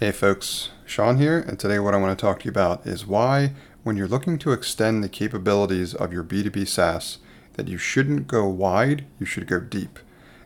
Hey folks, Sean here, and today what I want to talk to you about is why, when you're looking to extend the capabilities of your B2B SaaS, that you shouldn't go wide, you should go deep.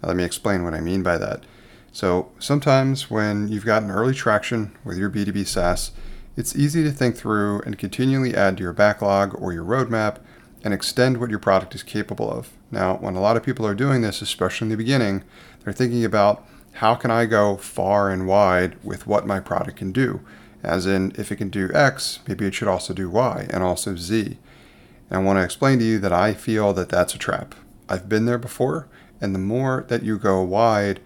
Now, let me explain what I mean by that. So, sometimes when you've gotten early traction with your B2B SaaS, it's easy to think through and continually add to your backlog or your roadmap and extend what your product is capable of. Now, when a lot of people are doing this, especially in the beginning, they're thinking about how can I go far and wide with what my product can do? As in, if it can do X, maybe it should also do Y and also Z. And I want to explain to you that I feel that that's a trap. I've been there before, and the more that you go wide,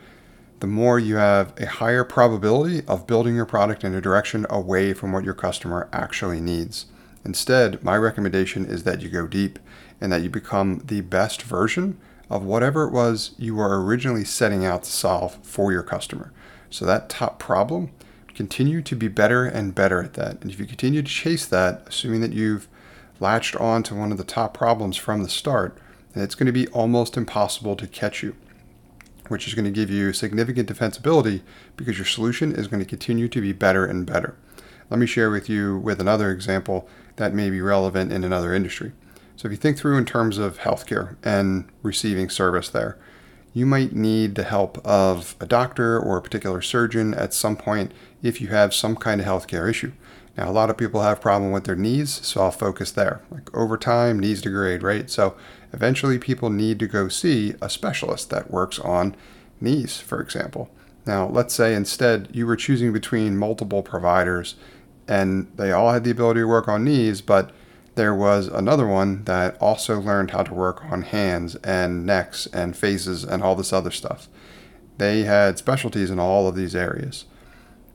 the more you have a higher probability of building your product in a direction away from what your customer actually needs. Instead, my recommendation is that you go deep and that you become the best version of whatever it was you were originally setting out to solve for your customer. So, that top problem, continue to be better and better at that. And if you continue to chase that, assuming that you've latched on to one of the top problems from the start, then it's going to be almost impossible to catch you, which is going to give you significant defensibility because your solution is going to continue to be better and better. Let me share with you with another example that may be relevant in another industry. So if you think through in terms of healthcare and receiving service there, you might need the help of a doctor or a particular surgeon at some point if you have some kind of healthcare issue. Now, a lot of people have problem with their knees, so I'll focus there. Like over time, knees degrade, right? So eventually people need to go see a specialist that works on knees, for example. Now, let's say instead you were choosing between multiple providers and they all had the ability to work on knees, but there was another one that also learned how to work on hands and necks and faces and all this other stuff. They had specialties in all of these areas.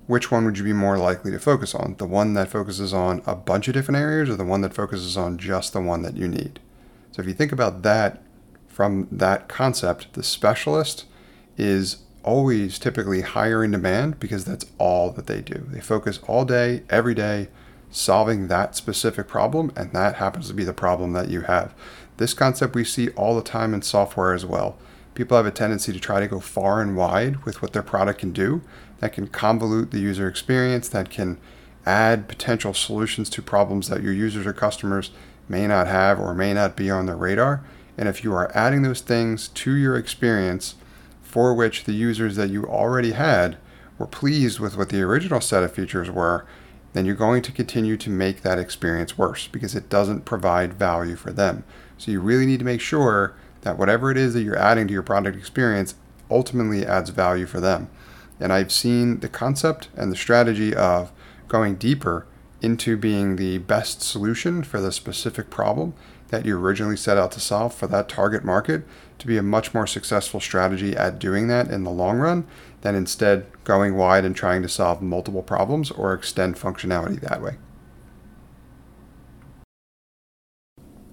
Which one would you be more likely to focus on? The one that focuses on a bunch of different areas or the one that focuses on just the one that you need? So if you think about that from that concept, the specialist is always typically higher in demand because that's all that they do. They focus all day, every day solving that specific problem, and that happens to be the problem that you have. This concept we see all the time in software as well. People have a tendency to try to go far and wide with what their product can do. That can convolute the user experience, that can add potential solutions to problems that your users or customers may not have or may not be on their radar. And if you are adding those things to your experience for which the users that you already had were pleased with what the original set of features were, then you're going to continue to make that experience worse because it doesn't provide value for them. So you really need to make sure that whatever it is that you're adding to your product experience ultimately adds value for them. And I've seen the concept and the strategy of going deeper into being the best solution for the specific problem that you originally set out to solve for that target market to be a much more successful strategy at doing that in the long run than instead going wide and trying to solve multiple problems or extend functionality that way.